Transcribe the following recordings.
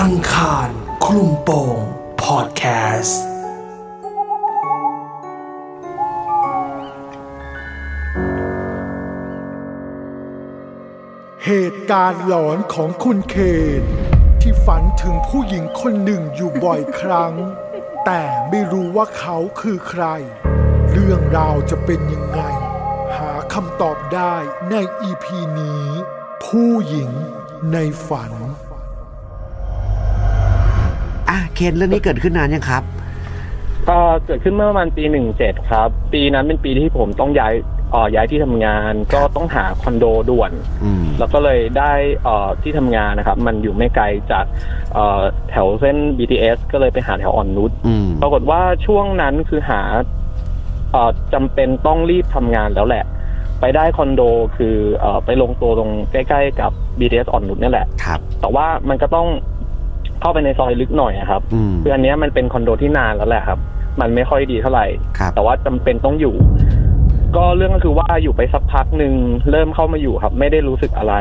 อังคาร คลุมโปงพอดแคสต์เหตุการณ์หลอนของคุณเคนที่ฝันถึงผู้หญิงคนหนึ่งอยู่บ่อยครั้ง แต่ไม่รู้ว่าเขาคือใคร เรื่องราวจะเป็นยังไง หาคำตอบได้ในอีพีนี้ ผู้หญิงในฝัน อะเคนเรื่องนี้เกิดขึ้นนานยังครับก็เกิดขึ้นเมื่อประมาณปีหนึ่งเจ็ดครับ ปีนั้นเป็นปีที่ผมต้องย้ายเอ่อย้ายที่ทำงานก็ต้องหาคอนโดด่วน อืมแล้วก็เลยได้เอ่อที่ทำงานนะครับ มันอยู่ไม่ไกลจากเอ่อแถวเส้น BTS ก็เลยไปหาแถวอ่อนนุช อืมปรากฏว่าช่วงนั้นคือหาเอ่อจำเป็นต้องรีบทำงานแล้วแหละ ไปได้คอนโดคือเอ่อไปลงตัวตรงใกล้ ๆ กับ BTS อ่อนนุชนี่แหละ ครับ แต่ว่ามันก็ต้อง เข้าไปในซอยลึกหน่อยอะครับอืมคืออันเนี้ยมันเป็นคอนโดที่นานแล้วแหละครับ มันไม่ค่อยดีเท่าไหร่ครับแต่ว่าจำเป็นต้องอยู่ ก็เรื่องก็คือว่าอยู่ไปสักพักหนึ่งเริ่มเข้ามาอยู่ครับ ไม่ได้รู้สึกอะไร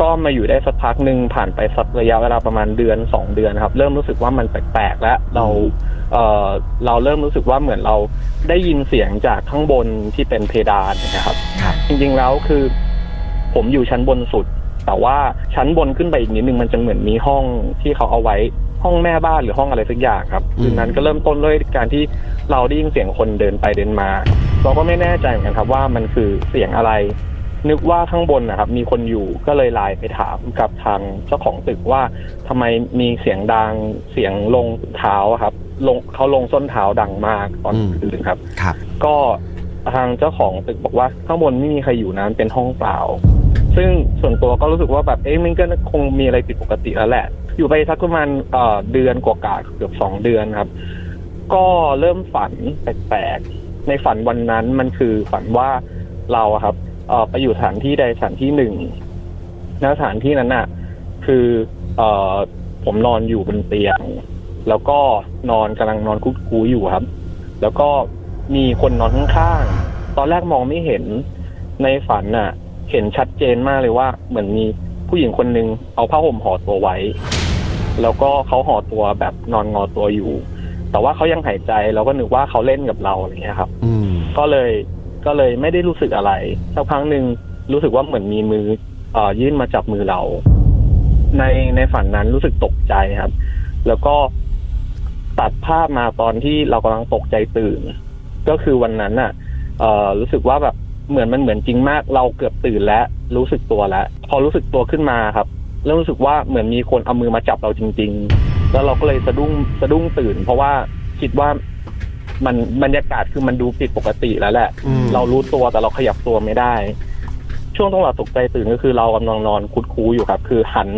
ก็มาอยู่ได้สักพักหนึ่งผ่านไปสักระยะเวลาประมาณเดือนสองเดือนครับ เริ่มรู้สึกว่ามันแปลกๆแล้วเราเออเราเริ่มรู้สึกว่าเหมือนเราได้ยินเสียงจากข้างบนที่เป็นเพดานนะครับครับจริงๆแล้วคือ ผมอยู่ชั้นบนสุด แต่ว่าชั้นบนขึ้นไปอีกนิดนึงมันจะเหมือนมีห้องที่เขาเอาไว้ห้องแม่บ้านหรือห้องอะไรสักอย่างครับอืมคืนนั้นก็เริ่มต้นด้วยการที่เราได้ยินเสียงคนเดินไปเดินมา เราก็ไม่แน่ใจเหมือนกันครับว่ามันคือเสียงอะไร นึกว่าข้างบนนะครับ มีคนอยู่ก็เลยไลน์ไปถามกับทางเจ้าของตึกว่าทำไมมีเสียงดังเสียงลงเท้าอะครับ ลงเขาลงส้นเท้าดังมากตอนอืมคืนครับ ครับ ก็ทางเจ้าของตึกบอกว่าข้างบนไม่มีใครอยู่นะเป็นห้องเปล่า ซึ่งส่วนตัวก็รู้สึกว่าแบบเอ๊ะมันก็คงมีอะไรผิดปกติแล้วแหละ อยู่ไปสักประมาณเดือนกว่าๆเกือบสองเดือนครับ ก็เริ่มฝันแปลกๆ ในฝันวันนั้นมันคือฝันว่าเราครับเอไปอยู่สถานที่ใดสถานที่หนึ่งแล้วสถานที่นั้นน่ะ คือเอผมนอนอยู่บนเตียง แล้วก็นอนกำลังนอนคุดคู้อยู่ครับ แล้วก็มีคนนอนข้างๆตอนแรกมองไม่เห็นในฝันน่ะ เห็นชัดเจนมากเลยว่า เหมือนมีผู้หญิงคนหนึ่งเอาผ้าห่มห่อตัวไว้ แล้วก็เขาห่อตัวแบบนอนงอตัวอยู่ แต่ว่าเขายังหายใจเราก็นึกว่าเขาเล่นกับเราอะไรเงี้ยครับอืมก็เลยก็เลยไม่ได้รู้สึกอะไรสักพักหนึ่งรู้สึกว่าเหมือนมีมือเอ่อยื่นมาจับมือเรา ในในฝันนั้นรู้สึกตกใจครับ แล้วก็ตัดภาพมาตอนที่เรากำลังตกใจตื่น ก็คือวันนั้นน่ะเอ่อรู้สึกว่าแบบ เหมือนมันเหมือนจริงมาก เราเกือบตื่นแล้วรู้สึกตัวแล้ว พอรู้สึกตัวขึ้นมาครับเริ่มรู้สึกว่าเหมือนมีคนเอามือมาจับเราจริง ๆ แล้วเราก็เลยสะดุ้งสะดุ้งตื่น เพราะว่าคิดว่ามันบรรยากาศคือมันดูผิดปกติแล้วแหละ อืม เรารู้ตัวแต่เราขยับตัวไม่ได้ ช่วงจังหวะตกใจตื่นก็คือเรากำลังนอนคุดคูอยู่ครับ คือหัน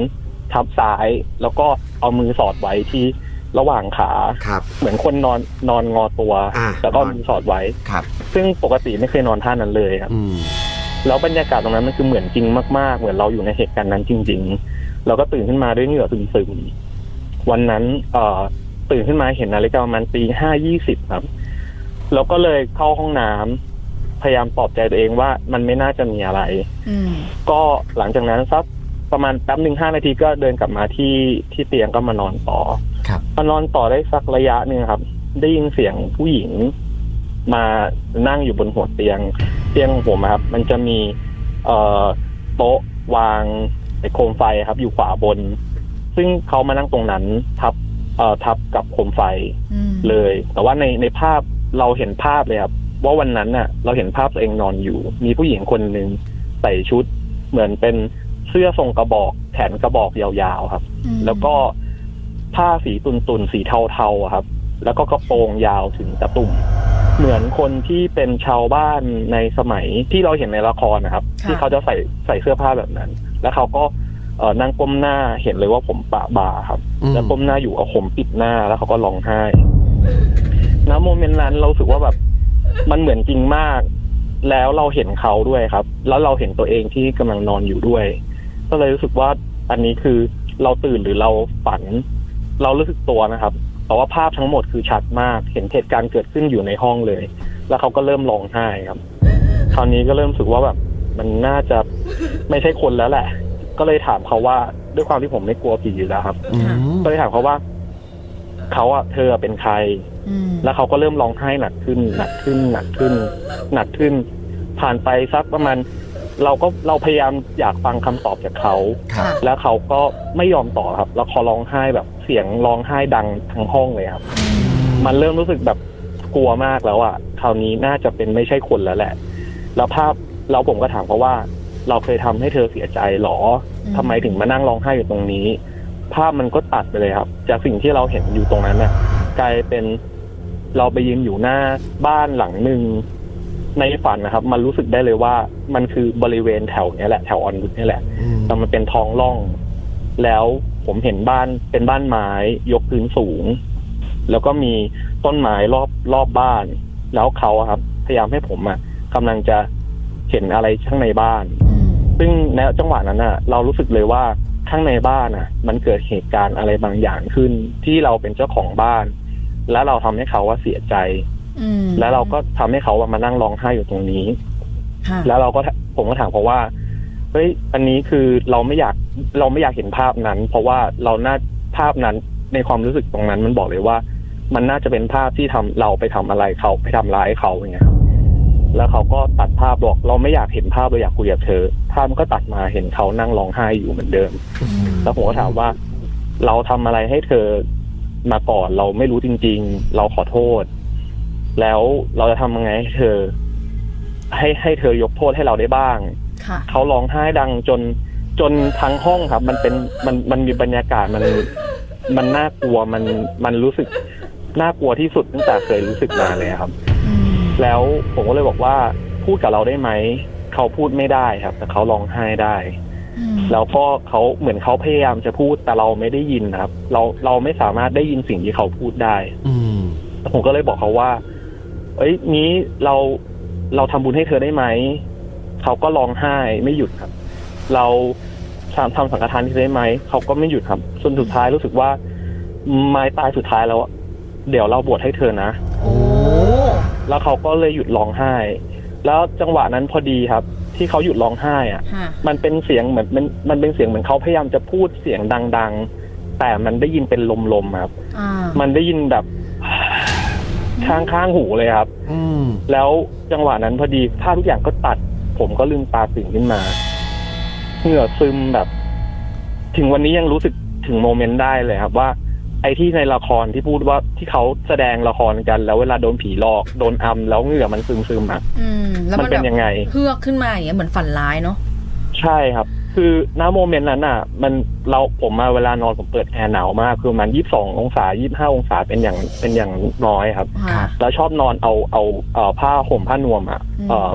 ทับซ้ายแล้วก็เอามือสอดไว้ที่ ระหว่างขา ครับเหมือนคนนอนนอนงอตัวอ่า แล้วก็เอามือสอดไว้ ครับซึ่งปกติไม่เคยนอนท่านั้นเลยครับ อืมแล้วบรรยากาศตรงนั้นมันคือเหมือนจริงมากๆ เหมือนเราอยู่ในเหตุการณ์นั้นจริง ๆ เราก็ตื่นขึ้นมาด้วยเหงื่อซึมๆ วันนั้นเอ่อตื่นขึ้นมาเห็นนาฬิกาประมาณตีห้ายี่สิบครับ แล้วก็เลยเข้าห้องน้ำพยายามปลอบใจตัวเองว่ามันไม่น่าจะมีอะไร อืม ก็หลังจากนั้นสักประมาณแป๊บหนึ่งห้านาทีก็เดินกลับมาที่ที่เตียงก็มานอนต่อ ครับมานอนต่อได้สักระยะหนึ่งครับ ได้ยินเสียงผู้หญิงมานั่งอยู่บนหัวเตียง เตียงของผมอะครับ มันจะมี เอ่อโต๊ะวางไอ้โคมไฟครับ อยู่ขวาบน ซึ่งเขามานั่งตรงนั้นทับ เอ่อทับกับโคมไฟอืมเลย แต่ว่าในในภาพเราเห็นภาพเลยครับว่าวันนั้นน่ะ เราเห็นภาพตัวเองนอนอยู่ มีผู้หญิงคนหนึ่งใส่ชุด เหมือนเป็นเสื้อทรงกระบอก แขนกระบอกยาวๆครับอืมแล้วก็ ผ้าสีตุนตุนๆสีเทาๆอะครับ แล้วก็กระโปรงยาวถึงตะตุ่ม เหมือนคนที่เป็นชาวบ้านในสมัยที่เราเห็นในละครนะครับค่ะที่เขาจะใส่ใส่เสื้อผ้าแบบนั้น แล้วเขาก็เออนั่งก้มหน้าเห็นเลยว่าผมปะบ่าครับอืมแล้วก้มหน้าอยู่เอาผมปิดหน้าแล้วเขาก็ร้องไห้ณโมเมนต์นั้นเรารู้สึกว่าแบบมันเหมือนจริงมาก แล้วเราเห็นเขาด้วยครับ แล้วเราเห็นตัวเองที่กำลังนอนอยู่ด้วย ก็เลยรู้สึกว่าอันนี้คือเราตื่นหรือเราฝัน เรารู้สึกตัวนะครับแต่ว่าภาพทั้งหมดคือชัดมาก เห็นเหตุการณ์เกิดขึ้นอยู่ในห้องเลย แล้วเขาก็เริ่มร้องไห้ครับ คราวนี้ก็เริ่มรู้สึกว่าแบบ มันน่าจะไม่ใช่คนแล้วแหละ ก็ก็เลยถามเขาว่าด้วยความที่ผมไม่กลัวผีอยู่แล้วครับอืมก็เลยถามเขาว่าเขาอะเธอเป็นใครอืมแล้วเขาก็เริ่มร้องไห้หนักขึ้น หนักขึ้น หนักขึ้น หนักขึ้น ผ่านไปสักประมาณ เราก็เราพยายามอยากฟังคำตอบจากเขาครับแล้วเขาก็ไม่ยอมตอบครับ แล้วเขาร้องไห้แบบเสียงร้องไห้ดังทั้งห้องเลยครับ มันเริ่มรู้สึกแบบกลัวมากแล้วอะคราวนี้น่าจะเป็นไม่ใช่คนแล้วแหละ แล้วภาพเราผมก็ถามเขาว่า เราเคยทำให้เธอเสียใจหรอทำไมถึงมานั่งร้องไห้อยู่ตรงนี้ ภาพมันก็ตัดไปเลยครับ จากสิ่งที่เราเห็นอยู่ตรงนั้นน่ะกลายเป็นเราไปยืนอยู่หน้าบ้านหลังหนึ่ง ในฝันนะครับ มันรู้สึกได้เลยว่ามันคือบริเวณแถวเนี้ยแหละแถวออนนุชนี่แหละอืมแต่มันเป็นท้องร่อง แล้วผมเห็นบ้านเป็นบ้านไม้ยกพื้นสูง แล้วก็มีต้นไม้รอบรอบบ้าน แล้วเขาอะครับ พยายามให้ผมอะกำลังจะเห็นอะไรข้างในบ้านอืมซึ่งในจังหวะนั้นอะเรารู้สึกเลยว่าข้างในบ้านอะมันเกิดเหตุการณ์อะไรบางอย่างขึ้น ที่เราเป็นเจ้าของบ้าน แล้วเราทำให้เขาว่าเสียใจอืม แล้วเราก็ทำให้เขาว่ามานั่งร้องไห้อยู่ตรงนี้ค่ะแล้วเราก็ผมก็ถามเขาว่าเฮ้ยอันนี้คือเราไม่อยากเราไม่อยากเห็นภาพนั้น เพราะว่าเราน่าภาพนั้นในความรู้สึกตรงนั้น มันบอกเลยว่า มันน่าจะเป็นภาพที่ทำเราไปทำอะไรเขาไปทำร้ายเขาอย่างเงี้ยครับแล้วเขาก็ตัดภาพบอก เราไม่อยากเห็นภาพเราอยากคุยกับเธอภาพมันก็ตัดมาเห็นเขานั่งร้องไห้อยู่เหมือนเดิม แล้วผมก็ถามว่า เราทำอะไรให้เธอมาก่อนเราไม่รู้จริง ๆ เราขอโทษ แล้วเราจะทำยังไงให้เธอ ให้ให้เธอยกโทษให้เราได้บ้าง ค่ะ เขาร้องไห้ดังจนจนทั้งห้องครับ มันเป็นมันมันมีบรรยากาศมันมันน่ากลัวมันมันรู้สึกน่ากลัวที่สุดตั้งแต่เคยรู้สึกมาเลยครับ อืมแล้วผมก็เลยบอกว่าพูดกับเราได้ไหม เขาพูดไม่ได้ครับ แต่เขาร้องไห้ได้ อืมแล้วก็เขาเหมือนเขาพยายามจะพูดแต่เราไม่ได้ยินนะครับ เราเราไม่สามารถได้ยินสิ่งที่เขาพูดได้ อืม ผมก็เลยบอกเขาว่า เอ้ยนี้เราเราทำบุญให้เธอได้ไหมเขาก็ร้องไห้ไม่หยุดครับ เราทำทำสังฆทานที่ได้ไหมเขาก็ไม่หยุดครับจนสุดท้ายรู้สึกว่า ไม้ตายสุดท้ายแล้วอะเดี๋ยวเราบวชให้เธอนะโอ้แล้วเขาก็เลยหยุดร้องไห้ แล้วจังหวะนั้นพอดีครับ ที่เขาหยุดร้องไห้อะค่ะ มันเป็นเสียงเหมือนมันมันเป็นเสียงเหมือนเขาพยายามจะพูดเสียงดัง ๆ แต่มันได้ยินเป็นลมๆครับอ่ามันได้ยินแบบ ข้างข้างๆหูเลยครับ อืมแล้วจังหวะนั้นพอดีภาพทุกอย่างก็ตัด ผมก็ลืมตาตื่นขึ้นมาเหงื่อซึมแบบ ถึงวันนี้ยังรู้สึกถึงโมเมนต์ได้เลยครับว่า ไอ้ที่ในละครที่พูดว่าที่เขาแสดงละครกัน แล้วเวลาโดนผีหลอกโดนอำแล้วเหงื่อมันซึมซึมๆอะอืมแล้วมันมันเป็แบนบยังไง เฮือกขึ้นมาอย่างเงี้ยเหมือนฝันร้ายเนาะใช่ครับ คือณโมเมนต์นั้นอะ มันเราผมมาเวลานอนผมเปิดแอร์หนาวมากคือประมันยี่สิบสององศายี่บห้าองศาเป็นอย่างเป็นอย่างน้อยครับค่ะแล้วชอบนอนเอาเอาเอ่อผ้าห่มผ้านวมอะอืมเอ่อ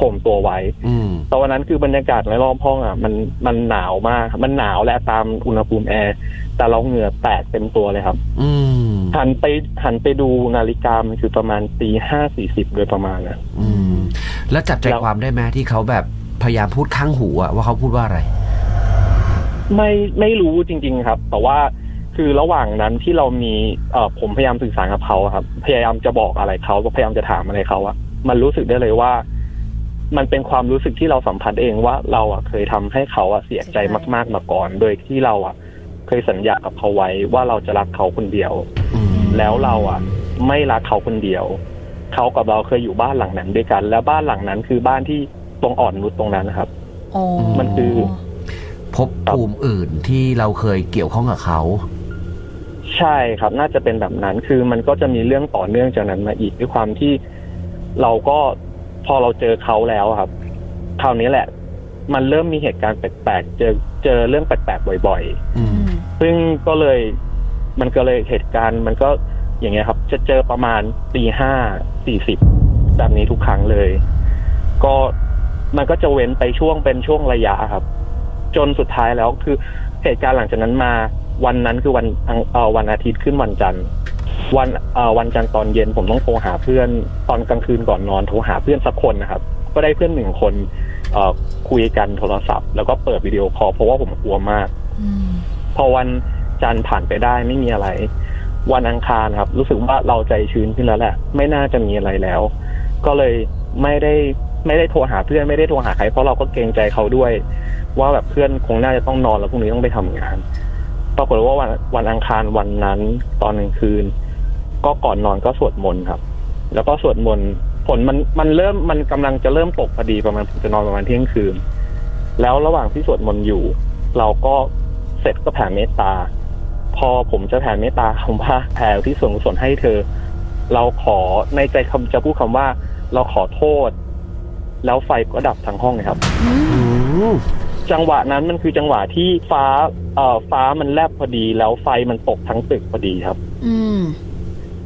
ห่มตัวไว้อืมแต่วันนั้นคือบรรยากาศในรอบห้องอะ มันมันหนาวมากครับมันหนาวและตามอุณหภูมิแอร์ แต่เราเหงื่อแตกเต็มตัวเลยครับอืมหันไปหันไปดูนาฬิกามันคือประมาณตีห้าสี่สิบโดยประมาณนะอืมแล้วจับใจแล้วความได้ไหมที่เขาแบบ พยายามพูดข้างหูอะว่าเขาพูดว่าอะไร ไม่ไม่รู้จริง ๆครับ แต่ว่าคือระหว่างนั้นที่เรามีเอ่อผมพยายามสื่อสารกับเขาอะครับ พยายามจะบอกอะไรเขาก็พยายามจะถามอะไรเขาอะมันรู้สึกได้เลยว่า มันเป็นความรู้สึกที่เราสัมผัสเองว่าเราอะเคยทำให้เขาอะเสียใจมาก ๆมาก่อน โดยที่เราอะเคยสัญญากับเขาไว้ว่าเราจะรักเขาคนเดียวอืมแล้วเราอะไม่รักเขาคนเดียว เขากับเราเคยอยู่บ้านหลังนั้นด้วยกัน แล้วบ้านหลังนั้นคือบ้านที่ ตรงอ่อนนุชตรงนั้นนะครับอ๋อมันคือพบภูมิอื่นที่เราเคยเกี่ยวข้องกับเขา ใช่ครับ น่าจะเป็นแบบนั้น คือมันก็จะมีเรื่องต่อเนื่องจากนั้นมาอีกด้วยความที่เราก็พอเราเจอเขาแล้วครับคราวนี้แหละ มันเริ่มมีเหตุการณ์แปลกๆเจอเจอเรื่องแปลกๆบ่อยอือืมมๆซึ่งก็เลยมันก็เลยเหตุการณ์มันก็อย่างเงี้ยครับ จะเจอประมาณตีห้าสี่สิบแบบนี้ทุกครั้งเลย ก็ มันก็จะเว้นไปช่วงเป็นช่วงระยะครับ จนสุดท้ายแล้วคือเหตุการณ์หลังจากนั้นมาวันนั้นคือวันอังเอ่อวันอาทิตย์ขึ้นวันจันทร์วันเอ่อวันจันทร์ตอนเย็นผมต้องโทรหาเพื่อนตอนกลางคืนก่อนนอนโทรหาเพื่อนสักคนนะครับ ก็ได้เพื่อนหนึ่งคนเอ่อคุยกันโทรศัพท์ แล้วก็เปิดวิดีโอคอลเพราะว่าผมกลัวมากอืมพอวันจันทร์ผ่านไปได้ไม่มีอะไร วันอังคารครับ รู้สึกว่าเราใจชื้นขึ้นแล้วแหละ ไม่น่าจะมีอะไรแล้ว ก็เลยไม่ได้ ไม่ได้โทรหาเพื่อนไม่ได้โทรหาใครเพราะเราก็เกรงใจเขาด้วย ว่าแบบเพื่อนคงน่าจะต้องนอนแล้วพรุ่งนี้ต้องไปทำงาน ปรากฏว่าวันวันอังคารวันนั้นตอนกลางคืน ก็ก่อนนอนก็สวดมนต์ครับ แล้วก็สวดมนต์ฝนมันมันเริ่มมันกำลังจะเริ่มตกพอดีประมาณผมจะนอนประมาณเที่ยงคืน แล้วระหว่างที่สวดมนต์อยู่ เราก็เสร็จก็แผ่เมตตา พอผมจะแผ่เมตตาคำว่าแผ่ที่ส่วนกุศลให้เธอ เราขอในใจคำจะพูดคำว่า เราขอโทษ แล้วไฟก็ดับทั้งห้องเลยครับอืมอืมจังหวะนั้นมันคือจังหวะที่ฟ้าเอ่อฟ้ามันแลบพอดี แล้วไฟมันตกทั้งตึกพอดีครับ อืม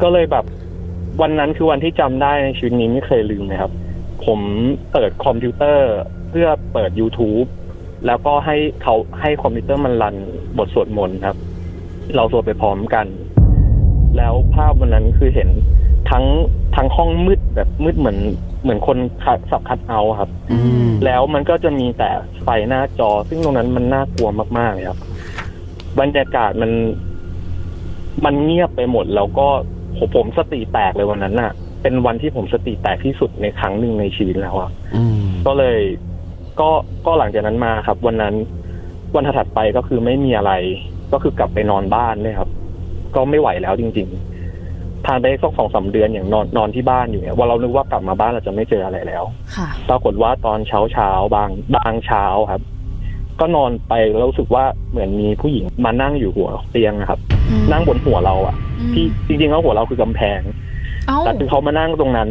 ก็เลยแบบวันนั้นคือวันที่จำได้ในชีวิตนี้ไม่เคยลืมเลยครับ ผมเปิดคอมพิวเตอร์เพื่อเปิด YouTube แล้วก็ให้เขาให้คอมพิวเตอร์มัน run บทสวดมนต์ครับ เราสวดไปพร้อมกัน แล้วภาพวันนั้นคือเห็น ทั้งทั้งห้องมืดแบบมืดเหมือนเหมือนคนขัดสับ cutout ครับอืมแล้วมันก็จะมีแต่ไฟหน้าจอ ซึ่งตรงนั้นมันน่ากลัวมากๆเลยครับ บรรยากาศมันมันเงียบไปหมด แล้วก็ผมผมสติแตกเลยวันนั้นน่ะ เป็นวันที่ผมสติแตกที่สุดในครั้งหนึ่งในชีวิตแล้วอะอืมก็เลย ก็ก็หลังจากนั้นมาครับ วันนั้น วันถัดไปก็คือไม่มีอะไร ก็คือกลับไปนอนบ้านเลยครับ ก็ไม่ไหวแล้วจริง ๆ ผ่านไปสักสองสามเดือนอย่างนอนนอนที่บ้านอยู่เนี่ยวันเรานึกว่ากลับมาบ้านเราจะไม่เจออะไรแล้วค่ะปรากฏว่าตอนเช้าเช้าๆบางบางเช้าครับ ก็นอนไปแล้วรู้สึกว่าเหมือนมีผู้หญิงมานั่งอยู่หัวเตียงอะครับอืมนั่งบนหัวเราอะอืมที่จริงๆแล้วหัวเราคือกำแพงเอ้าแต่คือเขามานั่งตรงนั้น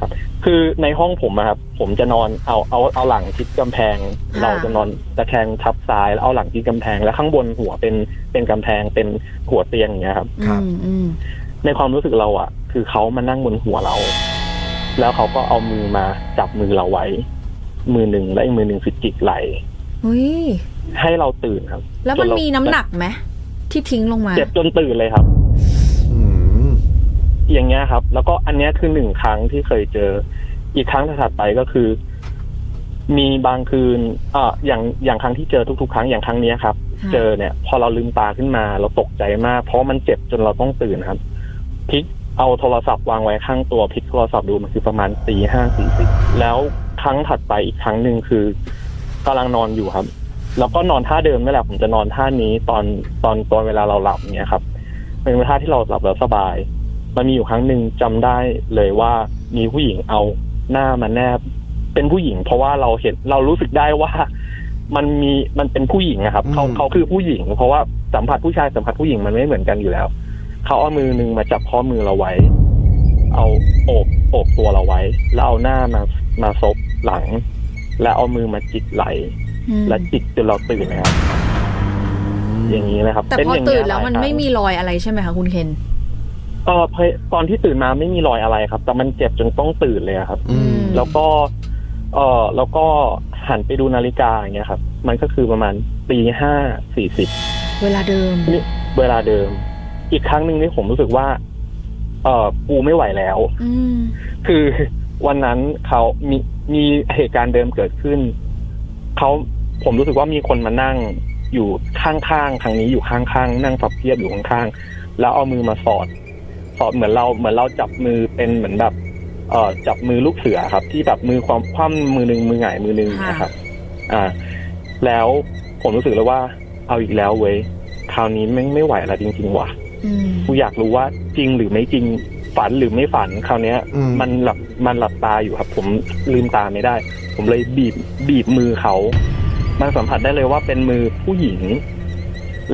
ครับ คือในห้องผมอะครับ ผมจะนอนเอาเอาเอาหลังทิศกำแพง เราจะนอนตะแคงทับซ้ายแล้วเอาหลังทิศกำแพง แล้วข้างบนหัวเป็นเป็นกำแพงเป็นหัวเตียงอย่างเงี้ยครับอืมอืม ในความรู้สึกเราอะคือเขามานั่งบนหัวเรา แล้วเขาก็เอามือมาจับมือเราไว้ มือหนึ่งและอีกมือหนึ่งคือจิกไหลเฮ้ยให้เราตื่นครับ แล้วมันจเรามีน้ำหนักไหมที่ทิ้งลงมาเจ็บจนตื่นเลยครับอืมอย่างเงี้ยครับ แล้วก็อันเนี้ยคือหนึ่งครั้งที่เคยเจอ อีกครั้งถัดไปก็คือ มีบางคืนอ่าอย่างอย่างครั้งที่เจอทุกๆ ครั้งอย่างครั้งเนี้ยครับค่ะเจอเนี่ย พอเราลืมตาขึ้นมา เราตกใจมาก เพราะมันเจ็บจนเราต้องตื่นครับ พลิกเอาโทรศัพท์วางไว้ข้างตัวพลิกโทรศัพท์ดูมันคือประมาณตีห้าสี่สิบแล้วครั้งถัดไปอีกครั้งหนึ่งคือกำลังนอนอยู่ครับ แล้วก็นอนท่าเดิมนี่แหละผมจะนอนท่านี้ตอนตอนตอนเวลาเราหลับเนี่ยครับเป็นท่าที่เราหลับแล้วสบาย มันมีอยู่ครั้งหนึ่งจำได้เลยว่ามีผู้หญิงเอาหน้ามาแนบ เป็นผู้หญิง เพราะว่าเราเห็นเรารู้สึกได้ว่ามันมีมันเป็นผู้หญิงนะครับเขาเขาคือผู้หญิง เพราะว่าสัมผัสผู้ชายสัมผัสผู้หญิงมันไม่เหมือนกันอยู่แล้ว เขาเอามือหนึ่งมาจับข้อมือเราไว้ เอาโอบโอบตัวเราไว้ แล้วเอาหน้ามามาซบหลัง แล้วเอามือมาจิกไหลอืมและจิกจนเราตื่นนะครับอย่างนี้นะครับแต่เป็นพออย่างตื่นเงี้ยแล้วมันหายครั้งไม่มีรอยอะไรใช่ไหมคะคุณเคนเออพอตอนที่ตื่นมาไม่มีรอยอะไรครับ แต่มันเจ็บจนต้องตื่นเลยอะครับอืมแล้วก็ เออแล้วก็หันไปดูนาฬิกาอย่างเงี้ยครับ มันก็คือประมาณตีห้าสี่สิบเวลาเดิมนี่เวลาเดิม อีกครั้งหนึ่งที่ผมรู้สึกว่า เออกูไม่ไหวแล้วอืมคือวันนั้นเขามีมีเหตุการณ์เดิมเกิดขึ้นเขาผมรู้สึกว่ามีคนมานั่งอยู่ข้างๆทางนี้อยู่ข้างๆนั่งพับเพียบอยู่ข้างๆแล้วเอามือมาสอด สอดเหมือนเราเหมือนเราจับมือเป็นเหมือนแบบเอ่อจับมือลูกเสือครับ ที่แบบมือความคว่ำมือหนึ่งมือหงายมือหนึ่งค่ะนะครับ อ่า แล้วผมรู้สึกเลยว่า เอาอีกแล้วเว้ยคราวนี้ไม่งไม่ไหวแล้วจริงๆว่ะอืม กูอยากรู้ว่าจริงหรือไม่จริงฝันหรือไม่ฝันคราวเนี้ยอืมมันหลับมันหลับตาอยู่ครับ ผมลืมตาไม่ได้ ผมเลยบีบบีบมือเขา มันสัมผัสได้เลยว่าเป็นมือผู้หญิง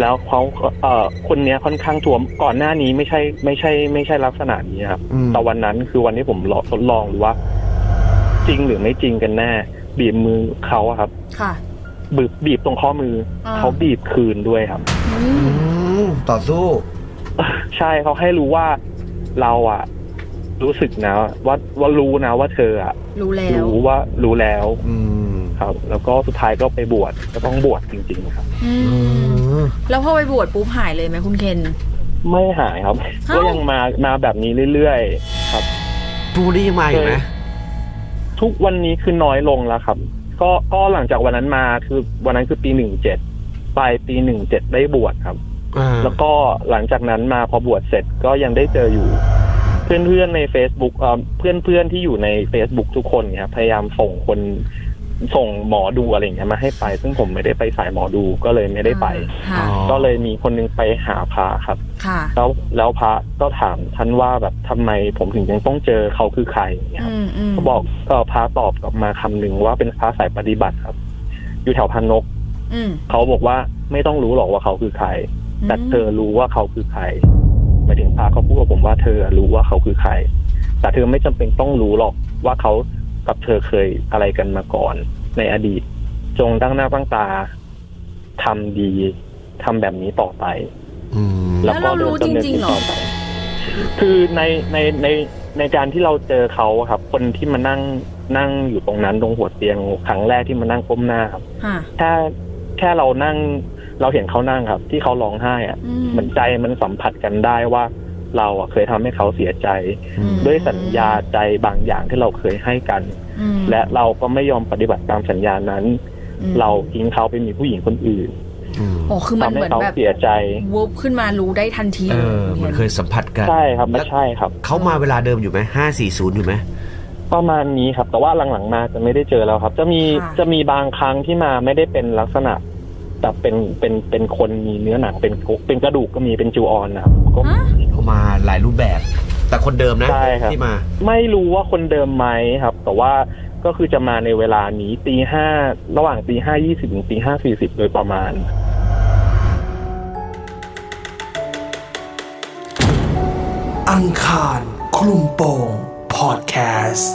แล้วเขาเอ่อคนเนี้ยค่อนข้างทวมก่อนหน้านี้ไม่ใช่ ไม่ใช่ ไม่ใช่ลักษณะนี้ครับอืมแต่วันนั้นคือวันที่ผมลองทดลองหรือว่า จริงหรือไม่จริงกันแน่บีบมือเขาอะครับ ค่ะบีบบีบตรงข้อมืออาเขาบีบคืนด้วยครับอือืมมต่อสู้ ใช่เขาให้รู้ว่าเราอะรู้สึกนะว่าว่ารู้นะว่าเธออะรู้แล้วรู้ว่ารู้แล้ว อืมครับ แล้วก็สุดท้ายก็ไปบวชก็ต้องบวชจริง ๆ ครับอือืมมแล้วพอไปบวชปุ๊บหายเลยไหมคุณเคนไม่หายครับเอ้าก็ยังมามาแบบนี้เรื่อยๆครับทุกวันนี้ยังมาอยู่ไหมทุกวันนี้คือน้อยลงแล้วครับ ก็ก็หลังจากวันนั้นมาคือวันนั้นคือปีหนึ่งเจ็ดปลายปีหนึ่งเจ็ดได้บวชครับอ่า แล้วก็หลังจากนั้นมาพอบวชเสร็จก็ยังได้เจออยู่ เพื่อนๆใน Facebook เอ่อเพื่อนๆที่อยู่ใน Facebook ทุกคนเนี่ยครับพยายามส่งคนส่งหมอดูอะไรอย่างเงี้ยมาให้ไป ซึ่งผมไม่ได้ไปสายหมอดูก็เลยไม่ได้ไปค่ะอ๋อก็เลยมีคนนึงไปหาพระครับค่ะแล้วแล้วพระก็ถามท่านว่าแบบทำไมผมถึงยังต้องเจอเขาคือใครอย่างเงี้ยครับอืมอืมเขาบอกก็พระตอบกลับมาคำหนึ่งว่าเป็นพระสายปฏิบัติครับ อยู่แถวพันนกอืมเขาบอกว่าไม่ต้องรู้หรอกว่าเขาคือใคร แต่เธอรู้ว่าเขาคือใครหมายถึงพระเขาพูดกับผมว่าเธอรู้ว่าเขาคือใคร แต่เธอไม่จำเป็นต้องรู้หรอกว่าเขากับเธอเคยอะไรกันมาก่อน ในอดีต จงตั้งหน้าตั้งตาทำดีทำแบบนี้ต่อไปอืมแล้วเรารู้จริงๆเหรอต่อไปคือในในในในการที่เราเจอเขาอะครับ คนที่มานั่งนั่งอยู่ตรงนั้นตรงหัวเตียงครั้งแรกที่มานั่งก้มหน้าครับค่ะแค่แค่เรานั่ง เราเห็นเขานั่งครับ ที่เขาร้องไห้อะอืมเหมือนใจมันสัมผัสกันได้ว่าเราอะเคยทำให้เขาเสียใจอืมด้วยสัญญาใจบางอย่างที่เราเคยให้กันอืมและเราก็ไม่ยอมปฏิบัติตามสัญญานั้นอืมเราทิ้งเขาไปมีผู้หญิงคนอื่นอืมโอ้คือมันทำเหให้มือนเขาแบบเสียใจวุบขึ้นมารู้ได้ทันทีเอเลยอคุณมันเคนเคยสัมผัสกันใช่ครับไม่ใช่ครับ เขามาเวลาเดิมอยู่ไหมห้าสี่ศูนย์อยู่ไหมประมาณนี้ครับ แต่ว่าหลังๆมาจะไม่ได้เจอแล้วครับ จะมีค่ะจะมีบางครั้งที่มาไม่ได้เป็นลักษณะ แบบเป็นเป็นเป็นคนมีเนื้อหนังเป็นกเป็นกระดูกก็มีเป็นจูออนนะครับก็ฮะเขามาหลายรูปแบบ แต่คนเดิมนะใช่ครับ ที่มา ไม่รู้ว่าคนเดิมไหมครับ แต่ว่าก็คือจะมาในเวลานี้ตีห้าระหว่างตีห้ายี่สิบถึงตีห้าสี่สิบโดยประมาณ อังคารคลุมโปงพอดแคสต์